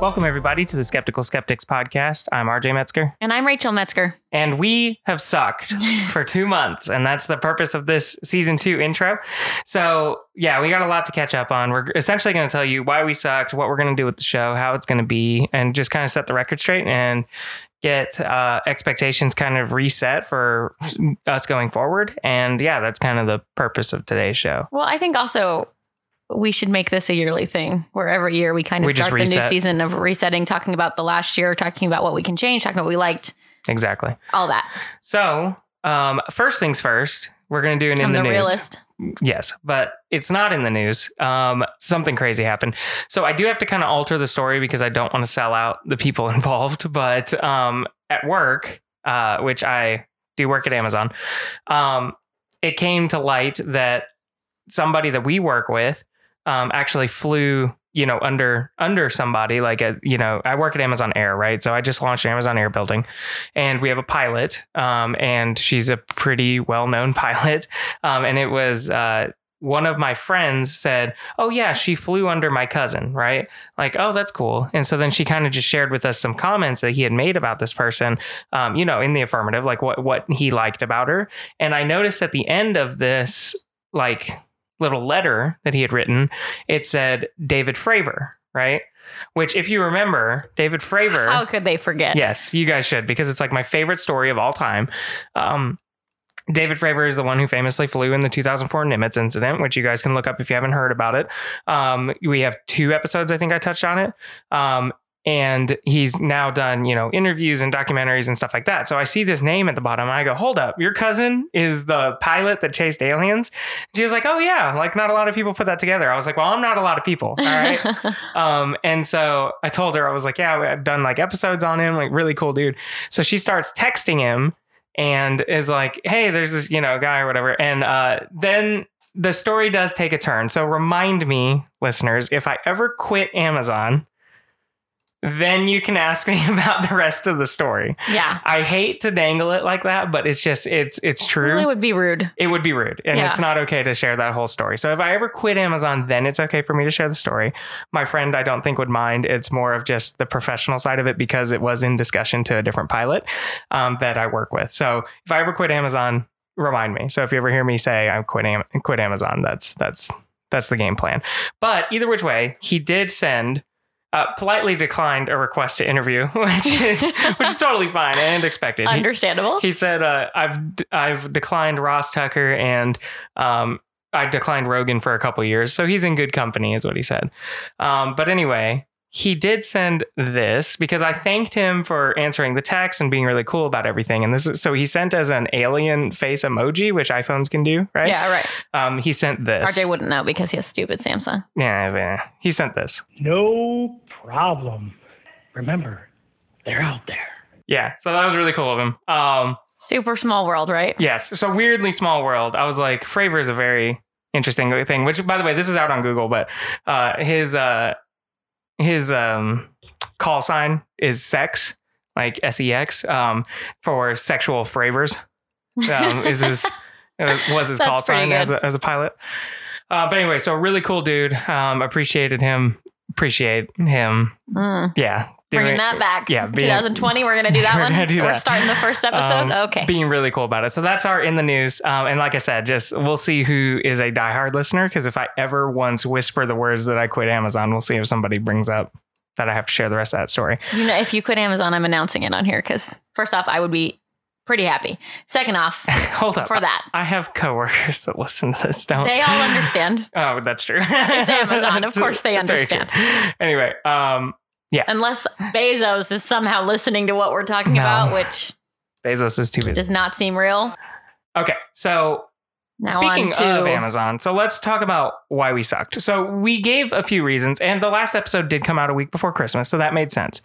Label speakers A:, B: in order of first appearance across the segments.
A: Welcome, everybody, to the Skeptical Skeptics podcast. I'm RJ Metzger,
B: And I'm Rachel Metzger.
A: and we have sucked for two months, and that's the purpose of this season two intro. So, yeah, we got a lot to catch up on. We're essentially going to tell you why we sucked, what we're going to do with the show, how it's going to be, and just kind of set the record straight and get uh, expectations kind of reset for us going forward. And yeah, that's kind of the purpose of today's show.
B: Well, I think also we should make this a yearly thing where every year we kind of
A: We
B: start the new season of resetting, talking about the last year, talking about what we can change, talking about what we liked,
A: Exactly.
B: all that.
A: So, um, first things first, we're going to do an in
B: I'm
A: the,
B: the,
A: news.
B: realist.
A: Yes, but it's not in the news. Um, something crazy happened. So I do have to kind of alter the story because I don't want to sell out the people involved. But um, at work, uh, which I do work at Amazon, um, it came to light that somebody that we work with um, actually flew you know under under somebody like a you know i work at amazon air right? So i just launched amazon air building and we have a pilot um, and she's a pretty well-known pilot. Um, and it was uh, one of my friends said oh yeah she flew under my cousin right? Like oh that's cool. And so then she kind of just shared with us some comments that he had made about this person um, you know in the affirmative like what what he liked about her. And i noticed at the end of this like little letter that he had written it said david fravor right which if you remember david fravor
B: How could they forget?
A: Yes, you guys should because it's like my favorite story of all time. Um, David Fravor is the one who famously flew in the 2004 Nimitz incident, which you guys can look up if you haven't heard about it. Um, we have two episodes, I think I touched on it. Um, and he's now done, you know, interviews and documentaries and stuff like that. So I see this name at the bottom and I go, hold up, your cousin is the pilot that chased aliens? She was like, oh, yeah, like not a lot of people put that together. I was like, well, I'm not a lot of people. All right. Um, and so I told her, I was like, yeah, I've done like episodes on him, like really cool dude. So she starts texting him and is like, hey, there's this, you know, guy or whatever. And uh, then the story does take a turn. So remind me, listeners, if I ever quit Amazon, then you can ask me about the rest of the story.
B: yeah.
A: I hate to dangle it like that, but it's just it's it's true
B: it would be rude.
A: it would be rude and
B: Yeah.
A: it's not okay to share that whole story. So if I ever quit Amazon, then it's okay for me to share the story. My friend, I don't think would mind. It's more of just the professional side of it because it was in discussion to a different pilot um, that I work with. So if I ever quit Amazon, remind me. So if you ever hear me say I'm quitting quit Amazon, that's that's that's the game plan. But either which way, he did send. Uh, politely declined a request to interview, which is which is totally fine and expected. He-
B: Understandable.
A: he said, uh, "I've I've declined Ross Tucker and um, I declined Rogan for a couple years, so he's in good company," is what he said. Um, but anyway, he did send this because I thanked him for answering the text and being really cool about everything. And this is so he sent as an alien face emoji, which iPhones can do, right?
B: Yeah, right.
A: Um, he sent this.
B: RJ wouldn't know because he has stupid Samsung.
A: yeah, yeah, he sent this.
C: No problem. Remember, they're out there.
A: Yeah, so that was really cool of him. Um,
B: Super small world, right?
A: Yes. So weirdly small world. I was like, Fravor is a very interesting thing. Which, by the way, this is out on Google, but uh, his uh, his um, call sign is sex, like S E X, um, for sexual fravors. Um, is his uh, was his
B: That's
A: call sign as a, as a pilot. Uh, but anyway, so really cool dude. Um, appreciated him. Appreciate him.
B: Mm.
A: Yeah.
B: Bringing
A: doing-
B: that back.
A: yeah, being-
B: 2020, we're going to do that
A: We're
B: one.
A: gonna do
B: We're
A: that.
B: starting the first episode.
A: Um,
B: okay.
A: being really cool about it. So that's our in the news. Um, and like I said, just we'll see who is a diehard listener. Because if I ever once whisper the words that I quit Amazon, we'll see if somebody brings up that I have to share the rest of that story.
B: You know, if you quit Amazon, I'm announcing it on here because first off, I would be pretty happy. Second off,
A: Hold up.
B: for that,
A: I have coworkers that listen to this. Don't
B: they all understand.
A: Oh, that's true.
B: It's Amazon. Of course they
A: that's very true.
B: understand.
A: Anyway, um,
B: Unless Bezos is somehow listening to what we're talking
A: No.
B: about, which
A: Bezos is too busy.
B: does not seem real.
A: Okay, so
B: Now
A: Speaking
B: to
A: of Amazon, so let's talk about why we sucked. So we gave a few reasons, and the last episode did come out a week before Christmas, so that made sense.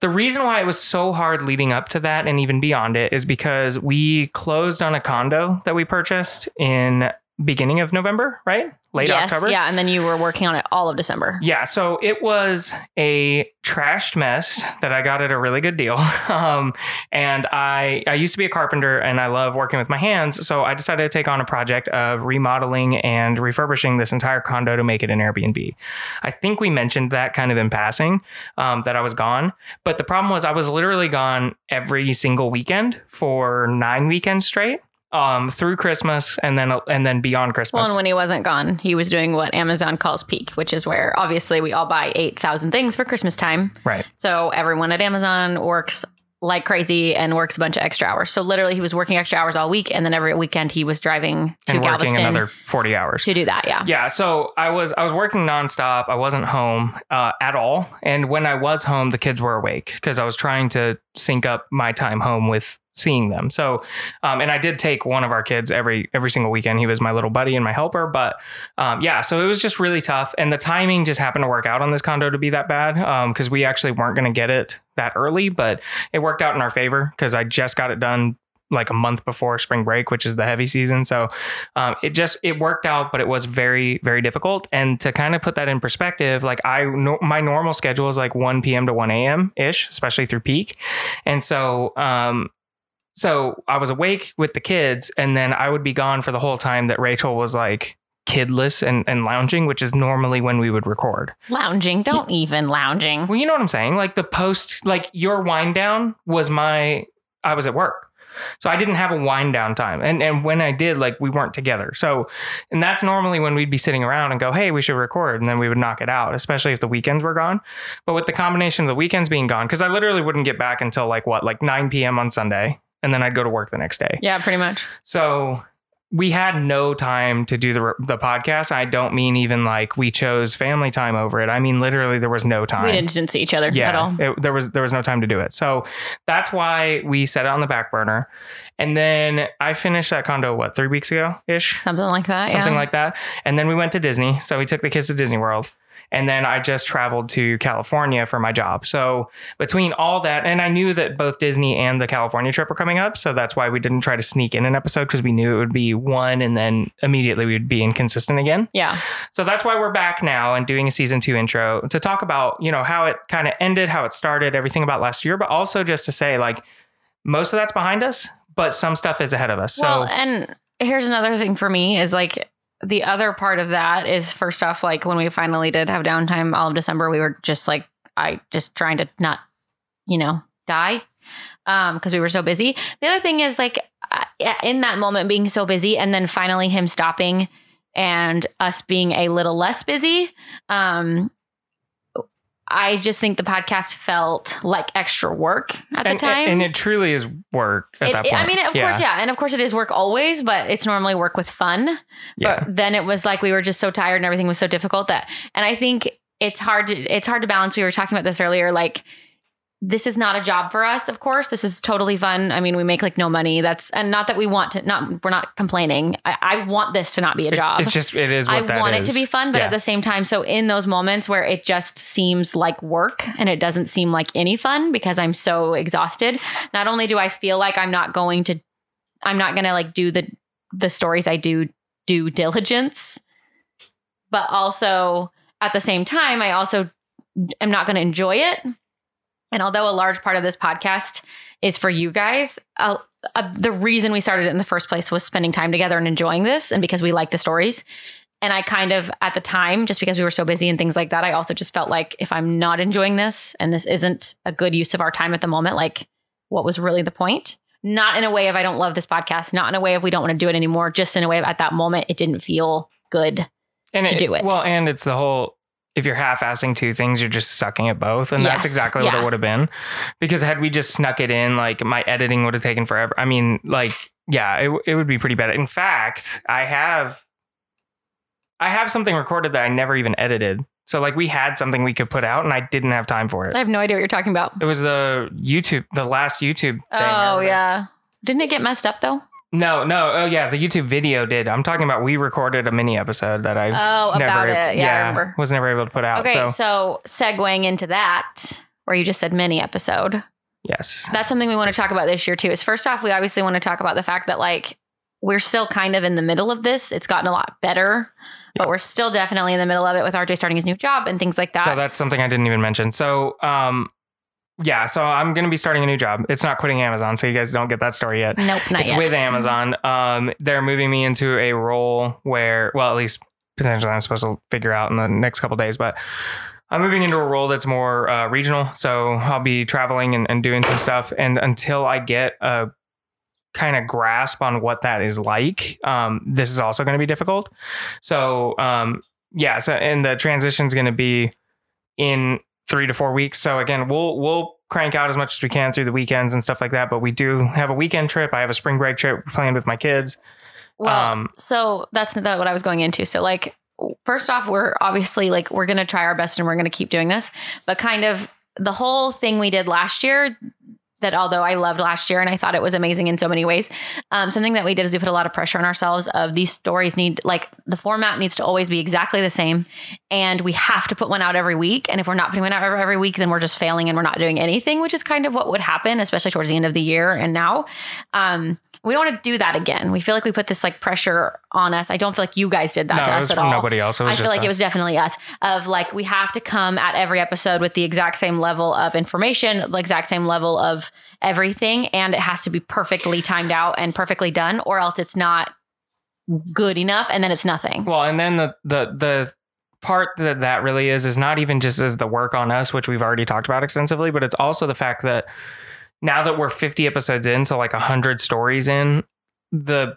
A: The reason why it was so hard leading up to that and even beyond it is because we closed on a condo that we purchased in beginning of November, right? Late
B: yes,
A: October.
B: yeah, and then you were working on it all of December.
A: Yeah, so it was a trashed mess that I got at a really good deal. Um, and I I used to be a carpenter and I love working with my hands, so I decided to take on a project of remodeling and refurbishing this entire condo to make it an Airbnb. I think we mentioned that kind of in passing um, that I was gone, but the problem was I was literally gone every single weekend for nine weekends straight. Um, through Christmas and then and then beyond
B: Well,
A: Christmas.
B: and when he wasn't gone, he was doing what Amazon calls peak, which is where obviously we all buy 8,000 things for Christmas time.
A: right.
B: So everyone at Amazon works like crazy and works a bunch of extra hours. So literally he was working extra hours all week and then every weekend he was driving to
A: And working
B: Galveston
A: another 40 hours.
B: to do that. Yeah.
A: Yeah, so I was I was working nonstop. I wasn't home uh, at all, and when I was home, the kids were awake because I was trying to sync up my time home with seeing them. So, um, and I did take one of our kids every every single weekend. He was my little buddy and my helper. But um, yeah, so it was just really tough, and the timing just happened to work out on this condo to be that bad because we actually weren't going to get it that early, but it worked out in our favor because I just got it done like a month before spring break, which is the heavy season. So um, it just it worked out, but it was very very difficult. And to kind of put that in perspective, like I no, my normal schedule is like 1 p.m. to 1 a.m. ish, especially through peak. And so um, so I was awake with the kids, and then I would be gone for the whole time that Rachel was like kidless and, and lounging, which is normally when we would record.
B: Lounging. Don't even lounging.
A: Well, you know what I'm saying? Like the post, like your wind down was my, I was at work. So I didn't have a wind down time. And and when I did, like we weren't together. So and that's normally when we'd be sitting around and go, hey, we should record. And then we would knock it out, especially if the weekends were gone. But with the combination of the weekends being gone, because I literally wouldn't get back until like what, like 9 p.m. on Sunday. And then I'd go to work the next day.
B: Yeah, pretty much.
A: So we had no time to do the the podcast. I don't mean even like we chose family time over it. I mean literally there was no time.
B: We didn't, didn't see each other
A: yeah,
B: at all.
A: it- there was there was no time to do it. So that's why we set it on the back burner. And then I finished that condo what three weeks ago ish,
B: Something like that.
A: something
B: yeah.
A: like that. And then we went to Disney. So we took the kids to Disney World. And then I just traveled to California for my job. So between all that, and I knew that both Disney and the California trip were coming up. So that's why we didn't try to sneak in an episode because we knew it would be one and then immediately we would be inconsistent again.
B: Yeah.
A: So that's why we're back now and doing a season two intro to talk about, you know, how it kind of ended, how it started, everything about last year, but also just to say like most of that's behind us, but some stuff is ahead of us. So
B: and here's another thing for me is like the other part of that is first off, like when we finally did have downtime all of December, we were just like, I just trying to not, you know, die um because we were so busy. The other thing is like in that moment being so busy and then finally him stopping and us being a little less busy. Um I just think the podcast felt like extra work at
A: and,
B: the time.
A: and it truly is work at
B: It-
A: that point.
B: I mean, of course, yeah, and of course, it is work always, but it's normally work with fun.
A: Yeah.
B: But then it was like we were just so tired and everything was so difficult that, and I think it's hard to it's hard to balance. We were talking about this earlier, like. This is not a job for us, of course. This is totally fun. I mean, we make like no money. That's and not that we want to not we're not complaining. I, I want this to not be a job.
A: it's just it is
B: I want it
A: is.
B: to be fun, but
A: Yeah.
B: at the same time, so in those moments where it just seems like work and it doesn't seem like any fun because I'm so exhausted, not only do I feel like I'm not going to, I'm not going to like do the the stories I do due diligence, but also at the same time, I also am not going to enjoy it. And although a large part of this podcast is for you guys, uh, uh, the reason we started it in the first place was spending time together and enjoying this, and because we like the stories. And I kind of, at the time, just because we were so busy and things like that, I also just felt like if I'm not enjoying this and this isn't a good use of our time at the moment, like what was really the point? Not in a way of I don't love this podcast, not in a way of we don't want to do it anymore, just in a way of at that moment it didn't feel good.
A: and
B: to do it.
A: Well, and it's the whole if you're half-assing two things, you're just sucking at both, and that's
B: Yes,
A: exactly what it would have been. Because had we just snuck it in, like my editing would have taken forever. I mean, like yeah, it it would be pretty bad. In fact, I have I have something recorded that I never even edited. So like we had something we could put out, and I didn't have time for it.
B: I have no idea what you're talking about.
A: It was the YouTube, the last YouTube thing.
B: Oh yeah. Didn't it get messed up though?
A: No, no. Oh yeah, the YouTube video did. I'm talking about we recorded a mini episode that I
B: Oh,
A: never,
B: about it. Yeah, I remember.
A: was never able to put out.
B: Okay,
A: so
B: so segueing into that, where you just said mini episode,
A: yes,
B: that's something we want to talk about this year too. Is first off, we obviously want to talk about the fact that like we're still kind of in the middle of this. It's gotten a lot better, but we're still definitely in the middle of it with RJ starting his new job and things like that.
A: So that's something I didn't even mention. So, um, yeah, so I'm going to be starting a new job. It's not quitting Amazon, so you guys don't get that story yet.
B: nope, not
A: it's
B: yet.
A: with Amazon. Um, they're moving me into a role where, well, at least potentially I'm supposed to figure out in the next couple days, but I'm moving into a role that's more uh, regional. So I'll be traveling and, and doing some stuff. And until I get a kind of grasp on what that is like, um, this is also going to be difficult. So, um, yeah. So, and the transition is going to be in three to four weeks. So again, we'll we'll crank out as much as we can through the weekends and stuff like that. But we do have a weekend trip. I have a spring break trip planned with my kids.
B: Well,
A: Um,
B: so that's not what I was going into. So like first off, we're obviously like we're gonna try our best and we're gonna keep doing this. But kind of the whole thing we did last year that although I loved last year and I thought it was amazing in so many ways, um, something that we did is we put a lot of pressure on ourselves of these stories need like the format needs to always be exactly the same and we have to put one out every week. And if we're not putting one out every, week, then we're just failing and we're not doing anything, which is kind of what would happen, especially towards the end of the year and now. Um, we don't want to do that again. We feel like we put this like pressure on us. I don't feel like you guys did that
A: no,
B: to
A: it
B: us
A: was
B: at all.
A: nobody else. It was
B: I feel like it was definitely us of like we have to come at every episode with the exact same level of information, the exact same level of everything, and it has to be perfectly timed out and perfectly done, or else it's not good enough, and then it's nothing.
A: Well, and then the the the part that that really is is not even just as the work on us, which we've already talked about extensively, but it's also the fact that now that we're 50 episodes in, so like 100 stories in, the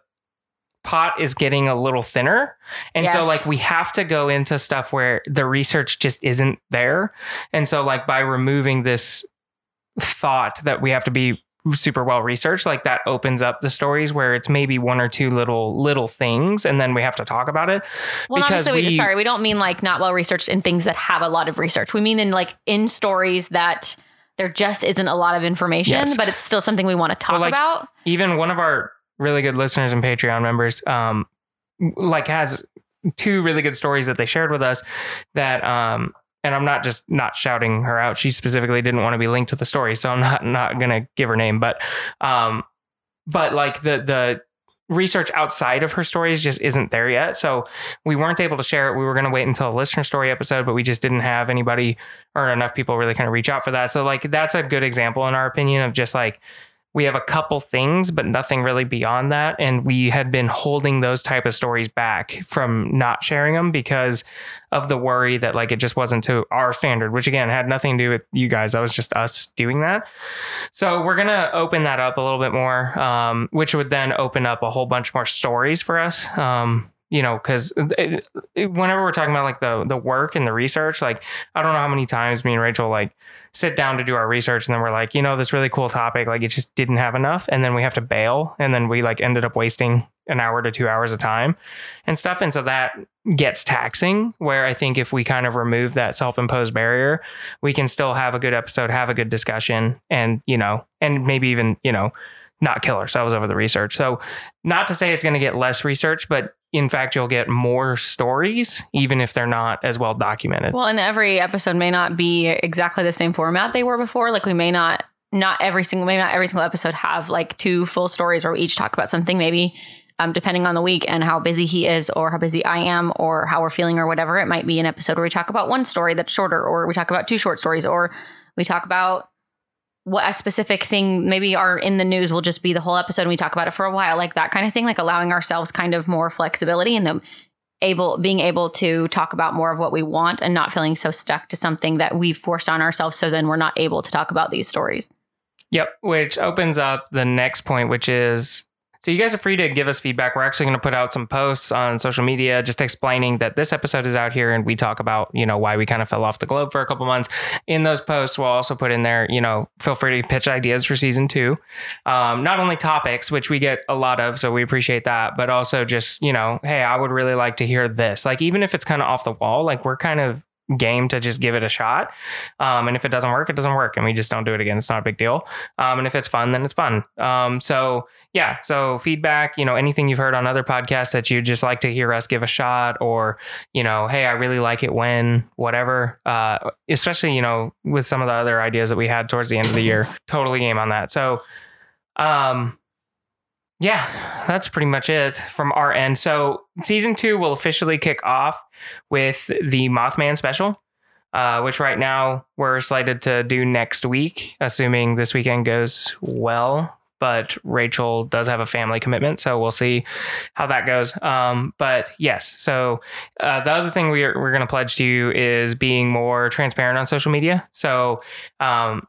A: pot is getting a little thinner. And so like we have to go into stuff where the research just isn't there. And so like by removing this thought that we have to be super well researched like that opens up the stories where it's maybe one or two little little things and then we have to talk about it
B: Well,
A: because
B: necessarily.
A: we-
B: sorry, we don't mean like not well researched in things that have a lot of research. We mean in like in stories that there just isn't a lot of information,
A: Yes.
B: but it's still something we want to talk
A: Well, like,
B: about.
A: even one of our really good listeners and Patreon members, um, like has two really good stories that they shared with us that, um, and I'm not just not shouting her out. She specifically didn't want to be linked to the story, so I'm not not gonna give her name. But, um, but like the the research outside of her stories just isn't there yet. So we weren't able to share it. We were gonna wait until a listener story episode, but we just didn't have anybody or enough people really kind of reach out for that. So like that's a good example in our opinion of just like we have a couple things but nothing really beyond that. And we had been holding those type of stories back from not sharing them because of the worry that like it just wasn't to our standard which again had nothing to do with you guys. That was just us doing that. So we're gonna open that up a little bit more um, which would then open up a whole bunch more stories for us. Um, you know because whenever we're talking about like the the work and the research like i don't know how many times me and rachel like sit down to do our research and then we're like you know this really cool topic like it just didn't have enough and then we have to bail and then we like ended up wasting an hour to two hours of time and stuff and so that gets taxing where i think if we kind of remove that self-imposed barrier we can still have a good episode have a good discussion and you know and maybe even you know not kill ourselves over the research. So not to say it's going to get less research but in fact you'll get more stories even if they're not as well documented
B: Well, and every episode may not be exactly the same format they were before. Like we may not, not every single, maybe not every single episode have like two full stories where we each talk about something. Maybe um, depending on the week and how busy he is, or how busy I am, or how we're feeling, or whatever. It might be an episode where we talk about one story that's shorter, or we talk about two short stories, or we talk about what a specific thing maybe are in the news will just be the whole episode and we talk about it for a while like that kind of thing like allowing ourselves kind of more flexibility and the able being able to talk about more of what we want and not feeling so stuck to something that we've forced on ourselves so then we're not able to talk about these stories.
A: Yep, which opens up the next point, which is so you guys are free to give us feedback. We're actually going to put out some posts on social media just explaining that this episode is out here and we talk about, you know, why we kind of fell off the globe for a couple months. In those posts, we'll also put in there, you know, feel free to pitch ideas for season two. Um, not only topics, which we get a lot of, so we appreciate that, but also just, you know, hey, I would really like to hear this. Like, even if it's kind of off the wall, like we're kind of game to just give it a shot. Um, and if it doesn't work, it doesn't work, and we just don't do it again. It's not a big deal. Um, and if it's fun, then it's fun. Um, so yeah, so feedback, you know, anything you've heard on other podcasts that you'd just like to hear us give a shot, or you know, hey, I really like it when whatever. Uh, especially you know with some of the other ideas that we had towards the end of the year, totally game on that. So, um, yeah, that's pretty much it from our end. So season two will officially kick off with the Mothman special, uh, which right now we're slated to do next week, assuming this weekend goes well. But Rachel does have a family commitment, so we'll see how that goes. Um, but yes, so uh, the other thing we're we're going to pledge to you is being more transparent on social media. So um,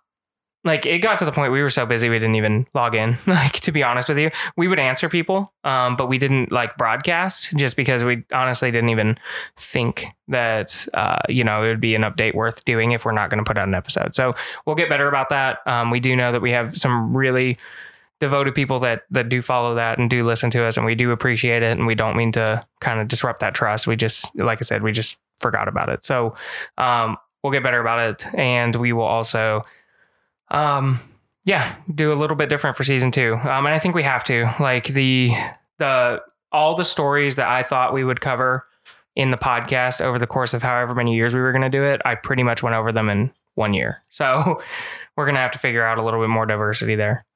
A: like it got to the point we were so busy we didn't even log in. Like to be honest with you we would answer people um, but we didn't like broadcast just because we honestly didn't even think that uh, you know it would be an update worth doing if we're not going to put out an episode. So we'll get better about that. Um, we do know that we have some really devoted people that that do follow that and do listen to us and we do appreciate it and we don't mean to kind of disrupt that trust. We just like i said we just forgot about it. So um, we'll get better about it and we will also um, yeah, do a little bit different for season two. Um, and I think we have to like the the all the stories that I thought we would cover in the podcast over the course of however many years we were going to do it. I pretty much went over them in one year. So we're going to have to figure out a little bit more diversity there.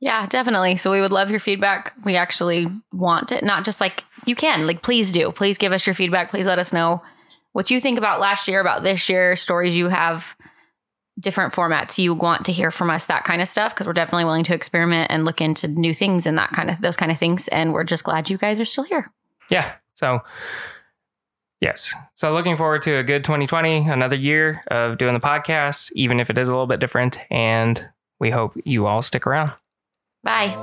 B: Yeah, definitely. So we would love your feedback. We actually want it, not just like you can, like please do. Please give us your feedback. Please let us know what you think about last year, about this year, stories you have different formats you want to hear from us that kind of stuff because we're definitely willing to experiment and look into new things and that kind of those kind of things and we're just glad you guys are still here.
A: Yeah so yes. So looking forward to a good 2020 another year of doing the podcast even if it is a little bit different and we hope you all stick around.
B: Bye